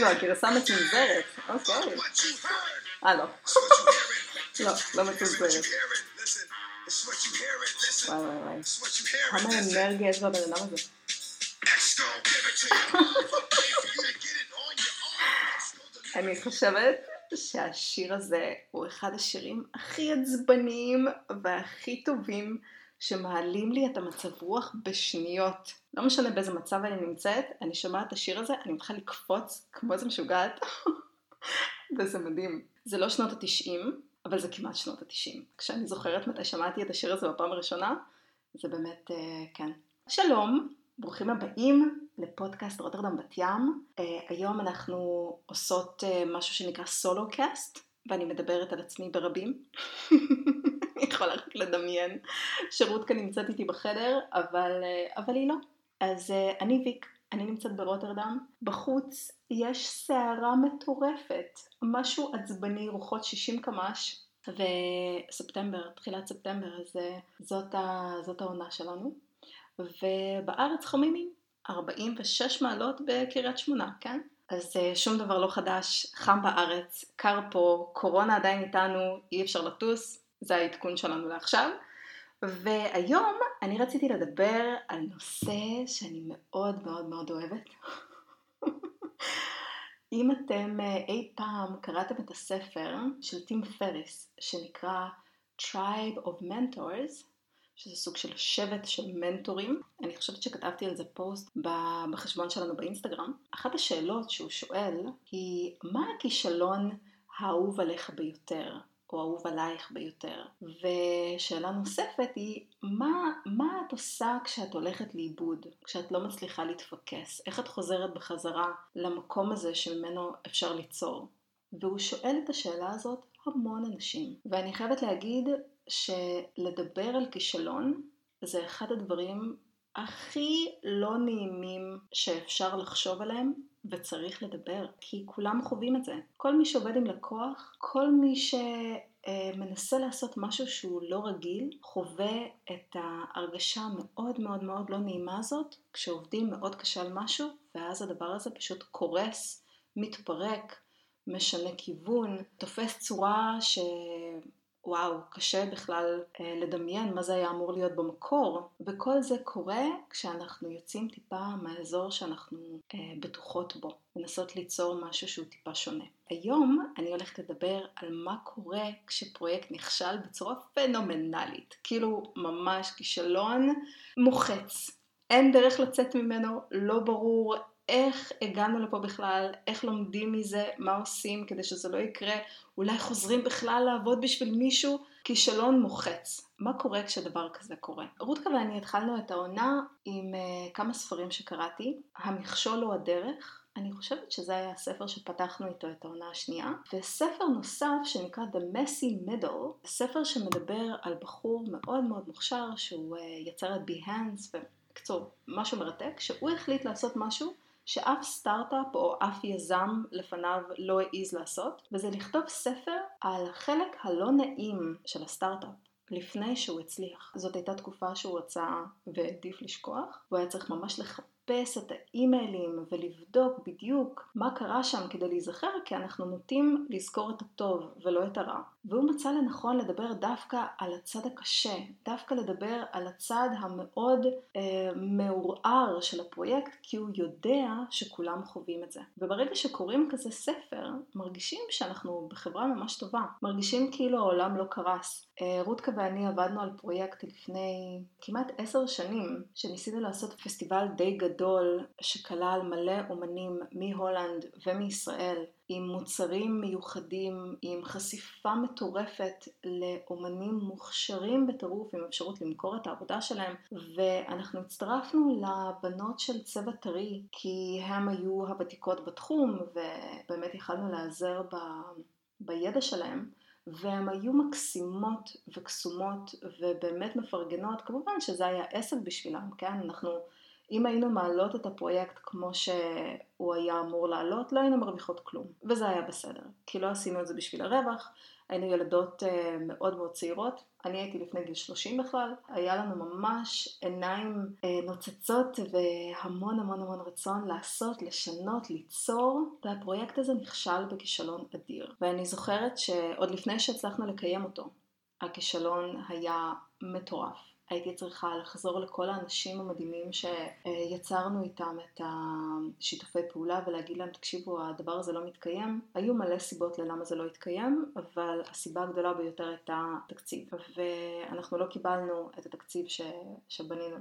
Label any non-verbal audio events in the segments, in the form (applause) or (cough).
זו הגרסה מצונזרת, אוקיי. אה, לא. לא, לא מצונזרת. וואי וואי וואי. כמה אנרגיה יש בבן אדם הזה. אני חושבת שהשיר הזה הוא אחד השירים הכי עצבניים והכי טובים שמעלים לי את המצב רוח בשניות. לא משנה באיזה מצב אני נמצאת, אני שומעת את השיר הזה, אני מתחילה לקפוץ כמו איזה משוגעת, (laughs) וזה מדהים. זה לא שנות התשעים, אבל זה כמעט שנות התשעים. כשאני זוכרת מתי שמעתי את השיר הזה בפעם הראשונה, זה באמת, אה, כן. שלום, ברוכים הבאים לפודקאסט רוטרדם בת ים. Uh, היום אנחנו עושות uh, משהו שנקרא סולו קאסט, ואני מדברת על עצמי ברבים. (laughs) אני יכולה רק לדמיין שרות כאן נמצאת איתי בחדר, אבל, uh, אבל היא לא. אז uh, אני ויק, אני נמצאת ברוטרדם. בחוץ יש סערה מטורפת, משהו עצבני, רוחות 60 קמ"ש. וספטמבר, תחילת ספטמבר, אז זאת, ה, זאת העונה שלנו. ובארץ חמימים, 46 מעלות בקריית שמונה, כן? אז אה, שום דבר לא חדש, חם בארץ, קר פה, קורונה עדיין איתנו, אי אפשר לטוס, זה העדכון שלנו לעכשיו. והיום אני רציתי לדבר על נושא שאני מאוד מאוד מאוד אוהבת. (laughs) אם אתם אה, אי פעם קראתם את הספר של טים פריס שנקרא Tribe of Mentors, שזה סוג של שבט של מנטורים. אני חושבת שכתבתי על זה פוסט בחשבון שלנו באינסטגרם. אחת השאלות שהוא שואל היא, מה הכישלון האהוב עליך ביותר? או אהוב עלייך ביותר. ושאלה נוספת היא, מה, מה את עושה כשאת הולכת לאיבוד? כשאת לא מצליחה להתפקס? איך את חוזרת בחזרה למקום הזה שממנו אפשר ליצור? והוא שואל את השאלה הזאת המון אנשים. ואני חייבת להגיד שלדבר על כישלון זה אחד הדברים הכי לא נעימים שאפשר לחשוב עליהם וצריך לדבר, כי כולם חווים את זה. כל מי שעובד עם לקוח, כל מי שמנסה לעשות משהו שהוא לא רגיל, חווה את ההרגשה המאוד מאוד מאוד לא נעימה הזאת, כשעובדים מאוד קשה על משהו, ואז הדבר הזה פשוט קורס, מתפרק, משנה כיוון, תופס צורה ש... וואו, קשה בכלל אה, לדמיין מה זה היה אמור להיות במקור, וכל זה קורה כשאנחנו יוצאים טיפה מהאזור שאנחנו אה, בטוחות בו, לנסות ליצור משהו שהוא טיפה שונה. היום אני הולכת לדבר על מה קורה כשפרויקט נכשל בצורה פנומנלית, כאילו ממש כישלון מוחץ. אין דרך לצאת ממנו, לא ברור איך הגענו לפה בכלל, איך לומדים מזה, מה עושים כדי שזה לא יקרה, אולי חוזרים בכלל לעבוד בשביל מישהו, כישלון מוחץ. מה קורה כשדבר כזה קורה? רותקה ואני התחלנו את העונה עם uh, כמה ספרים שקראתי, המכשול הוא הדרך, אני חושבת שזה היה הספר שפתחנו איתו את העונה השנייה, וספר נוסף שנקרא The Messy Middle, ספר שמדבר על בחור מאוד מאוד מוכשר שהוא uh, יצר את Behance, ובקצור, משהו מרתק, שהוא החליט לעשות משהו שאף סטארט-אפ או אף יזם לפניו לא העז לעשות, וזה לכתוב ספר על החלק הלא נעים של הסטארט-אפ. לפני שהוא הצליח. זאת הייתה תקופה שהוא רצה והעדיף לשכוח, הוא היה צריך ממש לחפש לחפש את האימיילים ולבדוק בדיוק מה קרה שם כדי להיזכר, כי אנחנו נוטים לזכור את הטוב ולא את הרע. והוא מצא לנכון לדבר דווקא על הצד הקשה, דווקא לדבר על הצד המאוד אה, מעורער של הפרויקט, כי הוא יודע שכולם חווים את זה. וברגע שקוראים כזה ספר, מרגישים שאנחנו בחברה ממש טובה, מרגישים כאילו העולם לא קרס. אה, רותקה ואני עבדנו על פרויקט לפני כמעט עשר שנים, שניסינו לעשות פסטיבל די גדול שכלל מלא אומנים מהולנד ומישראל עם מוצרים מיוחדים, עם חשיפה מטורפת לאומנים מוכשרים בטירוף עם אפשרות למכור את העבודה שלהם ואנחנו הצטרפנו לבנות של צבע טרי כי הם היו הוותיקות בתחום ובאמת יכלנו להיעזר ב... בידע שלהם והן היו מקסימות וקסומות ובאמת מפרגנות, כמובן שזה היה עסק בשבילם, כן? אנחנו אם היינו מעלות את הפרויקט כמו שהוא היה אמור לעלות, לא היינו מרוויחות כלום. וזה היה בסדר, כי לא עשינו את זה בשביל הרווח, היינו ילדות אה, מאוד מאוד צעירות, אני הייתי לפני גיל 30 בכלל, היה לנו ממש עיניים אה, נוצצות והמון המון המון רצון לעשות, לשנות, ליצור, והפרויקט הזה נכשל בכישלון אדיר. ואני זוכרת שעוד לפני שהצלחנו לקיים אותו, הכישלון היה מטורף. הייתי צריכה לחזור לכל האנשים המדהימים שיצרנו איתם את השיתופי פעולה ולהגיד להם, תקשיבו, הדבר הזה לא מתקיים. היו מלא סיבות ללמה זה לא התקיים, אבל הסיבה הגדולה ביותר הייתה תקציב. ואנחנו לא קיבלנו את התקציב ש... שבנינו,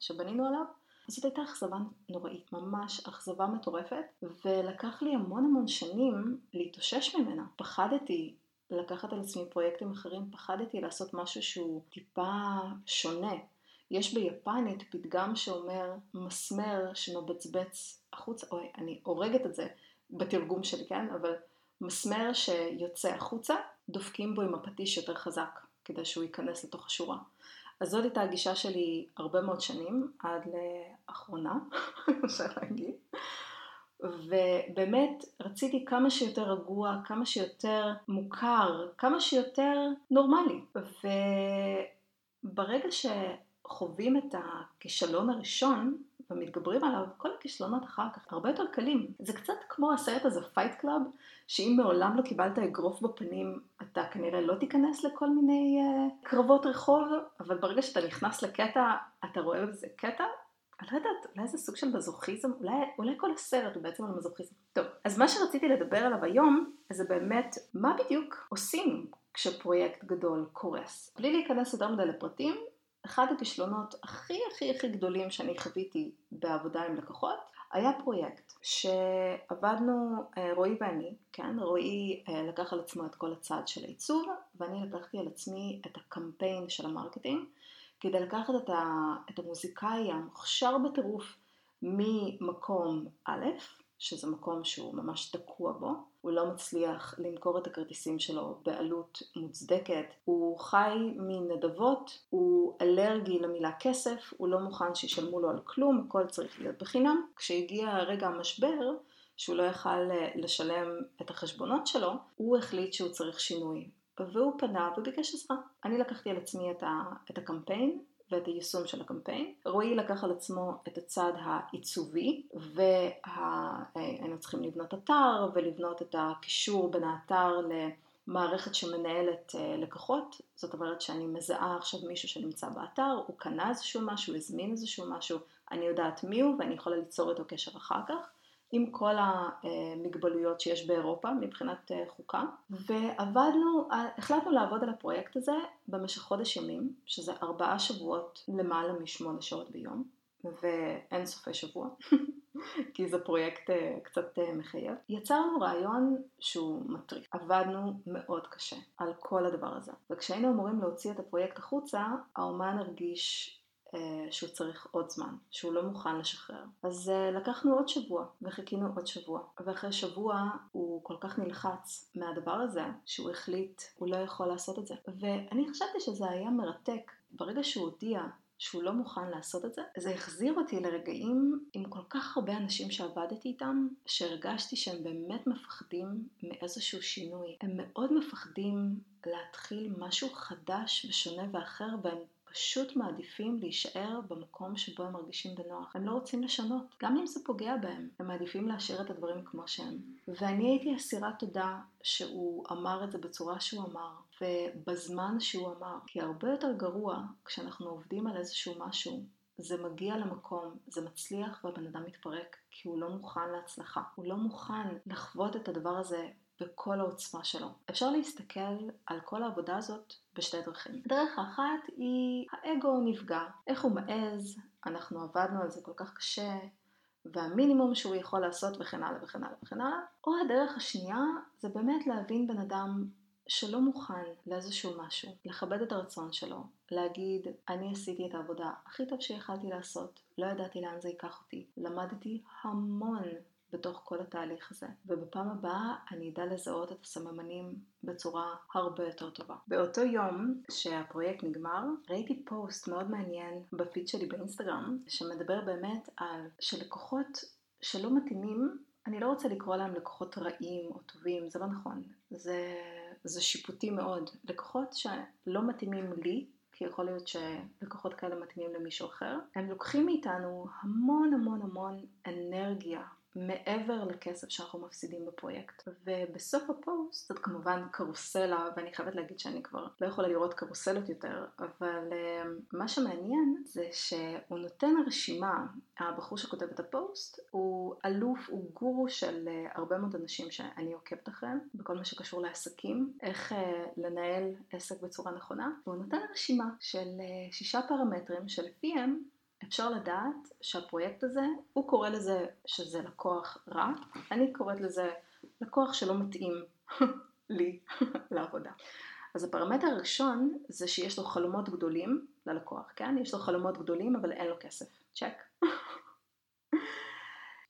שבנינו עליו. זאת הייתה אכזבה נוראית, ממש אכזבה מטורפת, ולקח לי המון המון שנים להתאושש ממנה. פחדתי לקחת על עצמי פרויקטים אחרים, פחדתי לעשות משהו שהוא טיפה שונה. יש ביפנית פתגם שאומר מסמר שמבצבץ החוצה, אוי, אני הורגת את זה בתרגום שלי, כן? אבל מסמר שיוצא החוצה, דופקים בו עם הפטיש יותר חזק, כדי שהוא ייכנס לתוך השורה. אז זאת הייתה הגישה שלי הרבה מאוד שנים, עד לאחרונה, (laughs) אפשר להגיד. ובאמת רציתי כמה שיותר רגוע, כמה שיותר מוכר, כמה שיותר נורמלי. וברגע שחווים את הכישלון הראשון ומתגברים עליו, כל הכישלונות אחר כך הרבה יותר קלים. זה קצת כמו הסרט הזה Fight Club, שאם מעולם לא קיבלת אגרוף בפנים, אתה כנראה לא תיכנס לכל מיני uh, קרבות רחוב, אבל ברגע שאתה נכנס לקטע, אתה רואה בזה קטע, אני לא יודעת, אולי זה סוג של מזוכיזם, אולי, אולי כל הסרט הוא בעצם על מזוכיזם. טוב, אז מה שרציתי לדבר עליו היום, זה באמת מה בדיוק עושים כשפרויקט גדול קורס. בלי להיכנס יותר מדי לפרטים, אחד הכישלונות הכי הכי הכי גדולים שאני חוויתי בעבודה עם לקוחות, היה פרויקט שעבדנו, אה, רועי ואני, כן, רועי אה, לקח על עצמו את כל הצד של העיצוב, ואני לקחתי על עצמי את הקמפיין של ה marketing. כדי לקחת את, ה, את המוזיקאי המוכשר בטירוף ממקום א', שזה מקום שהוא ממש תקוע בו, הוא לא מצליח למכור את הכרטיסים שלו בעלות מוצדקת, הוא חי מנדבות, הוא אלרגי למילה כסף, הוא לא מוכן שישלמו לו על כלום, הכל צריך להיות בחינם. כשהגיע רגע המשבר, שהוא לא יכל לשלם את החשבונות שלו, הוא החליט שהוא צריך שינוי. והוא פנה וביקש עזרה. אני לקחתי על עצמי את, ה, את הקמפיין ואת היישום של הקמפיין. רועי לקח על עצמו את הצד העיצובי, והיינו צריכים לבנות אתר ולבנות את הקישור בין האתר למערכת שמנהלת אה, לקוחות. זאת אומרת שאני מזהה עכשיו מישהו שנמצא באתר, הוא קנה איזשהו משהו, הזמין איזשהו משהו, אני יודעת מי הוא ואני יכולה ליצור איתו קשר אחר כך. עם כל המגבלויות שיש באירופה מבחינת אה, חוקה ועבדנו, החלטנו לעבוד על הפרויקט הזה במשך חודש ימים שזה ארבעה שבועות למעלה משמונה שעות ביום ואין סופי שבוע (laughs) כי זה פרויקט אה, קצת אה, מחייב. יצרנו רעיון שהוא מטריף. עבדנו מאוד קשה על כל הדבר הזה. וכשהיינו אמורים להוציא את הפרויקט החוצה, האומן הרגיש אה, שהוא צריך עוד זמן, שהוא לא מוכן לשחרר. אז אה, לקחנו עוד שבוע וחיכינו עוד שבוע. ואחרי שבוע הוא כל כך נלחץ מהדבר הזה, שהוא החליט, הוא לא יכול לעשות את זה. ואני חשבתי שזה היה מרתק. ברגע שהוא הודיע שהוא לא מוכן לעשות את זה, זה החזיר אותי לרגעים עם כל כך הרבה אנשים שעבדתי איתם, שהרגשתי שהם באמת מפחדים מאיזשהו שינוי. הם מאוד מפחדים להתחיל משהו חדש ושונה ואחר, והם פשוט מעדיפים להישאר במקום שבו הם מרגישים בנוח. הם לא רוצים לשנות, גם אם זה פוגע בהם. הם מעדיפים להשאיר את הדברים כמו שהם. ואני הייתי אסירת תודה שהוא אמר את זה בצורה שהוא אמר, ובזמן שהוא אמר. כי הרבה יותר גרוע כשאנחנו עובדים על איזשהו משהו זה מגיע למקום, זה מצליח והבן אדם מתפרק כי הוא לא מוכן להצלחה. הוא לא מוכן לחוות את הדבר הזה בכל העוצמה שלו. אפשר להסתכל על כל העבודה הזאת בשתי דרכים. דרך אחת היא האגו נפגע, איך הוא מעז, אנחנו עבדנו על זה כל כך קשה, והמינימום שהוא יכול לעשות וכן הלאה וכן הלאה וכן הלאה. או הדרך השנייה זה באמת להבין בן אדם שלא מוכן לאיזשהו משהו, לכבד את הרצון שלו, להגיד אני עשיתי את העבודה הכי טוב שיכלתי לעשות, לא ידעתי לאן זה ייקח אותי, למדתי המון בתוך כל התהליך הזה, ובפעם הבאה אני אדע לזהות את הסממנים בצורה הרבה יותר טובה. באותו יום שהפרויקט נגמר, ראיתי פוסט מאוד מעניין בפיד שלי באינסטגרם, שמדבר באמת על שלקוחות שלא מתאימים, אני לא רוצה לקרוא להם לקוחות רעים או טובים, זה לא נכון, זה, זה שיפוטי מאוד. לקוחות שלא מתאימים לי, כי יכול להיות שלקוחות כאלה מתאימים למישהו אחר, הם לוקחים מאיתנו המון המון המון אנרגיה מעבר לכסף שאנחנו מפסידים בפרויקט. ובסוף הפוסט זאת כמובן קרוסלה, ואני חייבת להגיד שאני כבר לא יכולה לראות קרוסלות יותר, אבל uh, מה שמעניין זה שהוא נותן רשימה, הבחור שכותב את הפוסט הוא אלוף, הוא גורו של uh, הרבה מאוד אנשים שאני עוקבת אחריהם, בכל מה שקשור לעסקים, איך uh, לנהל עסק בצורה נכונה, והוא נותן רשימה של uh, שישה פרמטרים שלפיהם אפשר לדעת שהפרויקט הזה, הוא קורא לזה שזה לקוח רע, אני קוראת לזה לקוח שלא מתאים (laughs) לי (laughs) לעבודה. אז הפרמטר הראשון זה שיש לו חלומות גדולים ללקוח, כן? יש לו חלומות גדולים אבל אין לו כסף. צ'ק. (laughs)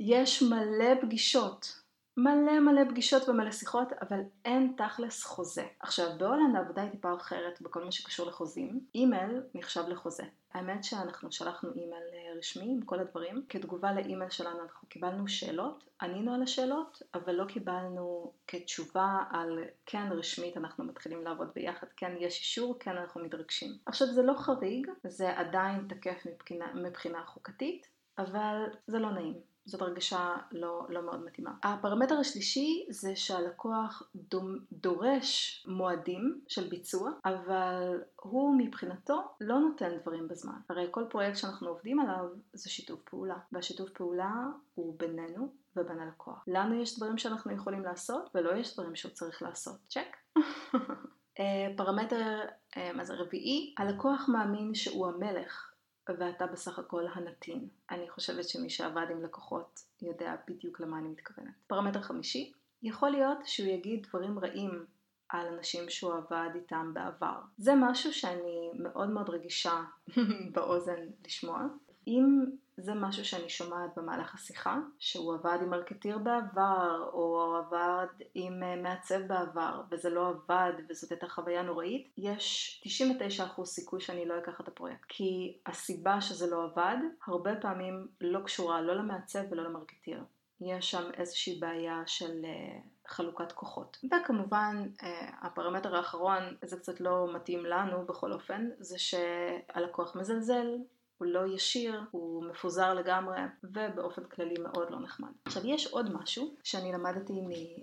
יש מלא פגישות מלא מלא פגישות ומלא שיחות, אבל אין תכלס חוזה. עכשיו, בהולנד העבודה היא טיפה אחרת בכל מה שקשור לחוזים. אימייל נחשב לחוזה. האמת שאנחנו שלחנו אימייל אה, רשמי עם כל הדברים. כתגובה לאימייל שלנו אנחנו קיבלנו שאלות, ענינו על השאלות, אבל לא קיבלנו כתשובה על כן רשמית אנחנו מתחילים לעבוד ביחד, כן יש אישור, כן אנחנו מתרגשים. עכשיו זה לא חריג, זה עדיין תקף מבחינה, מבחינה חוקתית, אבל זה לא נעים. זאת הרגשה לא, לא מאוד מתאימה. הפרמטר השלישי זה שהלקוח דורש מועדים של ביצוע, אבל הוא מבחינתו לא נותן דברים בזמן. הרי כל פרויקט שאנחנו עובדים עליו זה שיתוף פעולה, והשיתוף פעולה הוא בינינו ובין הלקוח. לנו יש דברים שאנחנו יכולים לעשות, ולא יש דברים שהוא צריך לעשות. צ'ק. (laughs) אה, פרמטר, אה, מה זה רביעי, הלקוח מאמין שהוא המלך ואתה בסך הכל הנתין. אני חושבת שמי שעבד עם לקוחות יודע בדיוק למה אני מתכוונת. פרמטר חמישי, יכול להיות שהוא יגיד דברים רעים על אנשים שהוא עבד איתם בעבר. זה משהו שאני מאוד מאוד רגישה (laughs) באוזן לשמוע. אם זה משהו שאני שומעת במהלך השיחה, שהוא עבד עם מרקטיר בעבר, או עבד עם אה, מעצב בעבר, וזה לא עבד, וזאת הייתה חוויה נוראית, יש 99% סיכוי שאני לא אקח את הפרויקט. כי הסיבה שזה לא עבד, הרבה פעמים לא קשורה לא למעצב ולא למרקטיר. יש שם איזושהי בעיה של uh, חלוקת כוחות. וכמובן, uh, הפרמטר האחרון, זה קצת לא מתאים לנו בכל אופן, זה שהלקוח מזלזל, הוא לא ישיר, הוא מפוזר לגמרי, ובאופן כללי מאוד לא נחמד. עכשיו יש עוד משהו שאני למדתי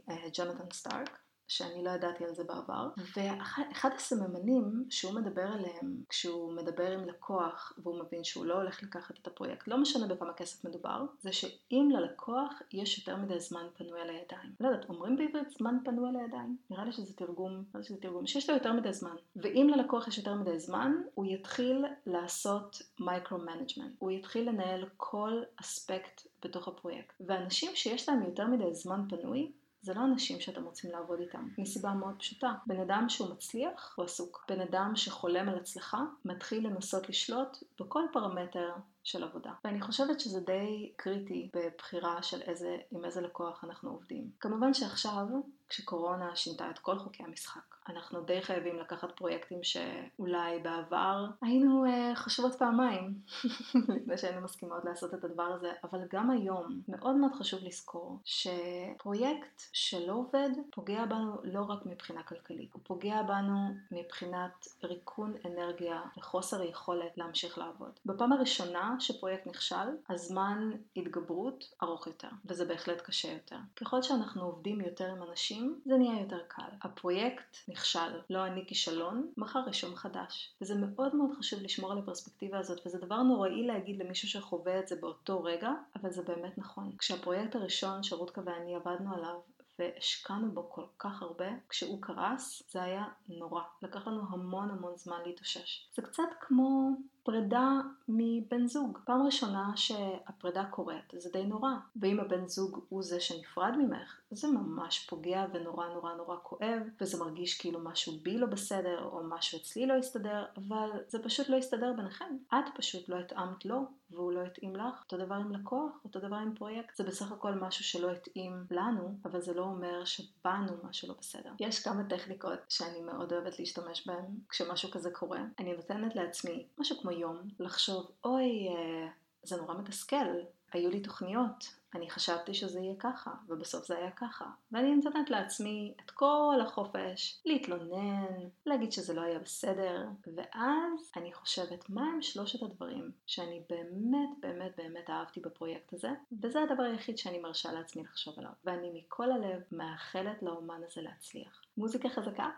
מג'ונתן סטארק, שאני לא ידעתי על זה בעבר, ואחד הסממנים שהוא מדבר עליהם כשהוא מדבר עם לקוח והוא מבין שהוא לא הולך לקחת את הפרויקט, לא משנה בכמה כסף מדובר, זה שאם ללקוח יש יותר מדי זמן פנוי על הידיים. לא יודעת, אומרים בעברית זמן פנוי על הידיים? נראה לי שזה תרגום, נראה לי שזה תרגום, שיש לו יותר מדי זמן. ואם ללקוח יש יותר מדי זמן, הוא יתחיל לעשות micro-management. הוא יתחיל לנהל כל אספקט בתוך הפרויקט. ואנשים שיש להם יותר מדי זמן פנוי, זה לא אנשים שאתם רוצים לעבוד איתם, מסיבה מאוד פשוטה. בן אדם שהוא מצליח, הוא עסוק. בן אדם שחולם על הצלחה, מתחיל לנסות לשלוט בכל פרמטר של עבודה. ואני חושבת שזה די קריטי בבחירה של איזה, עם איזה לקוח אנחנו עובדים. כמובן שעכשיו, כשקורונה שינתה את כל חוקי המשחק, אנחנו די חייבים לקחת פרויקטים שאולי בעבר היינו uh, חושבות פעמיים (laughs) לפני שהיינו מסכימות לעשות את הדבר הזה, אבל גם היום מאוד מאוד חשוב לזכור שפרויקט שלא עובד פוגע בנו לא רק מבחינה כלכלית, הוא פוגע בנו מבחינת ריקון אנרגיה וחוסר יכולת להמשיך לעבוד. בפעם הראשונה שפרויקט נכשל, הזמן התגברות ארוך יותר, וזה בהחלט קשה יותר. ככל שאנחנו עובדים יותר עם אנשים, זה נהיה יותר קל. הפרויקט נכשל, לא אני כישלון, מחר רישום חדש. וזה מאוד מאוד חשוב לשמור על הפרספקטיבה הזאת, וזה דבר נוראי להגיד למישהו שחווה את זה באותו רגע, אבל זה באמת נכון. כשהפרויקט הראשון שרותקה ואני עבדנו עליו, והשקענו בו כל כך הרבה, כשהוא קרס זה היה נורא. לקח לנו המון המון זמן להתאושש. זה קצת כמו פרידה מבן זוג. פעם ראשונה שהפרידה קורית זה די נורא, ואם הבן זוג הוא זה שנפרד ממך, זה ממש פוגע ונורא נורא נורא כואב, וזה מרגיש כאילו משהו בי לא בסדר, או משהו אצלי לא הסתדר, אבל זה פשוט לא הסתדר ביניכם. את פשוט לא התאמת לו, והוא לא התאים לך. אותו דבר עם לקוח, אותו דבר עם פרויקט. זה בסך הכל משהו שלא התאים לנו, אבל זה לא אומר שבאנו משהו לא בסדר. יש כמה טכניקות שאני מאוד אוהבת להשתמש בהן כשמשהו כזה קורה. אני נותנת לעצמי משהו כמו יום לחשוב, אוי, אה, זה נורא מתסכל. היו לי תוכניות, אני חשבתי שזה יהיה ככה, ובסוף זה היה ככה. ואני נותנת לעצמי את כל החופש להתלונן, להגיד שזה לא היה בסדר, ואז אני חושבת מה הם שלושת הדברים שאני באמת באמת באמת אהבתי בפרויקט הזה, וזה הדבר היחיד שאני מרשה לעצמי לחשוב עליו. ואני מכל הלב מאחלת לאומן הזה להצליח. מוזיקה חזקה,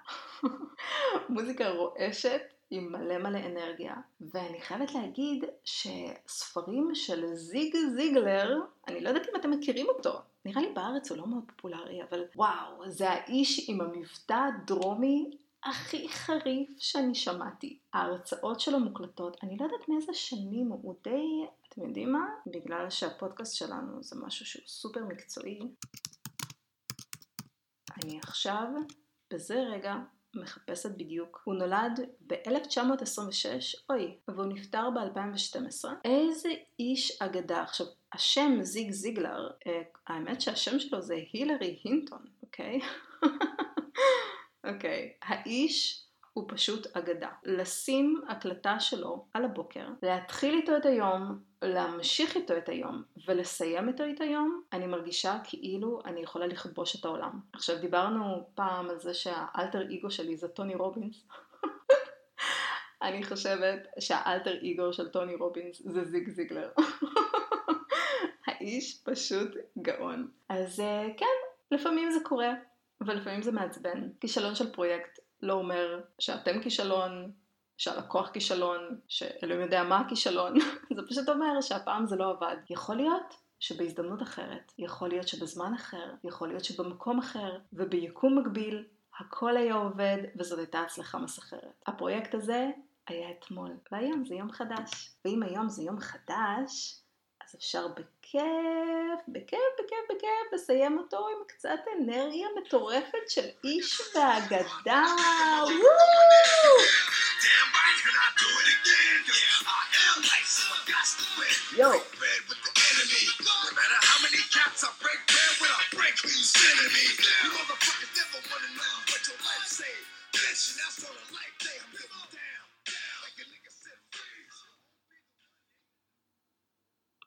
(laughs) מוזיקה רועשת, עם מלא מלא אנרגיה, ואני חייבת להגיד שספרים של זיג זיגלר, אני לא יודעת אם אתם מכירים אותו, נראה לי בארץ הוא לא מאוד פופולרי, אבל וואו, זה האיש עם המבטא הדרומי הכי חריף שאני שמעתי. ההרצאות שלו מוקלטות, אני לא יודעת מאיזה שנים, הוא די, אתם יודעים מה? בגלל שהפודקאסט שלנו זה משהו שהוא סופר מקצועי. אני עכשיו, בזה רגע, מחפשת בדיוק. הוא נולד ב-1926, אוי, והוא נפטר ב-2012. איזה איש אגדה. עכשיו, השם זיג זיגלר, אה, האמת שהשם שלו זה הילרי הינטון, אוקיי? (laughs) אוקיי. האיש הוא פשוט אגדה. לשים הקלטה שלו על הבוקר, להתחיל איתו את היום, להמשיך איתו את היום ולסיים איתו את היום, אני מרגישה כאילו אני יכולה לכבוש את העולם. עכשיו דיברנו פעם על זה שהאלטר אגו שלי זה טוני רובינס. (laughs) אני חושבת שהאלטר אגו של טוני רובינס זה זיג זיגלר. (laughs) האיש פשוט גאון. אז אה, כן, לפעמים זה קורה, ולפעמים זה מעצבן. כישלון של פרויקט לא אומר שאתם כישלון, שהלקוח כישלון, שאלוהים יודע מה הכישלון, (laughs) זה פשוט אומר שהפעם זה לא עבד. יכול להיות שבהזדמנות אחרת, יכול להיות שבזמן אחר, יכול להיות שבמקום אחר וביקום מקביל, הכל היה עובד וזאת הייתה הצלחה מסחרת. הפרויקט הזה היה אתמול, והיום זה יום חדש. ואם היום זה יום חדש, אז אפשר בכיף, בכיף, בכיף, בכיף, לסיים אותו עם קצת אנרגיה מטורפת של איש ואגדה. יואו. That's all the life day. I'm living down.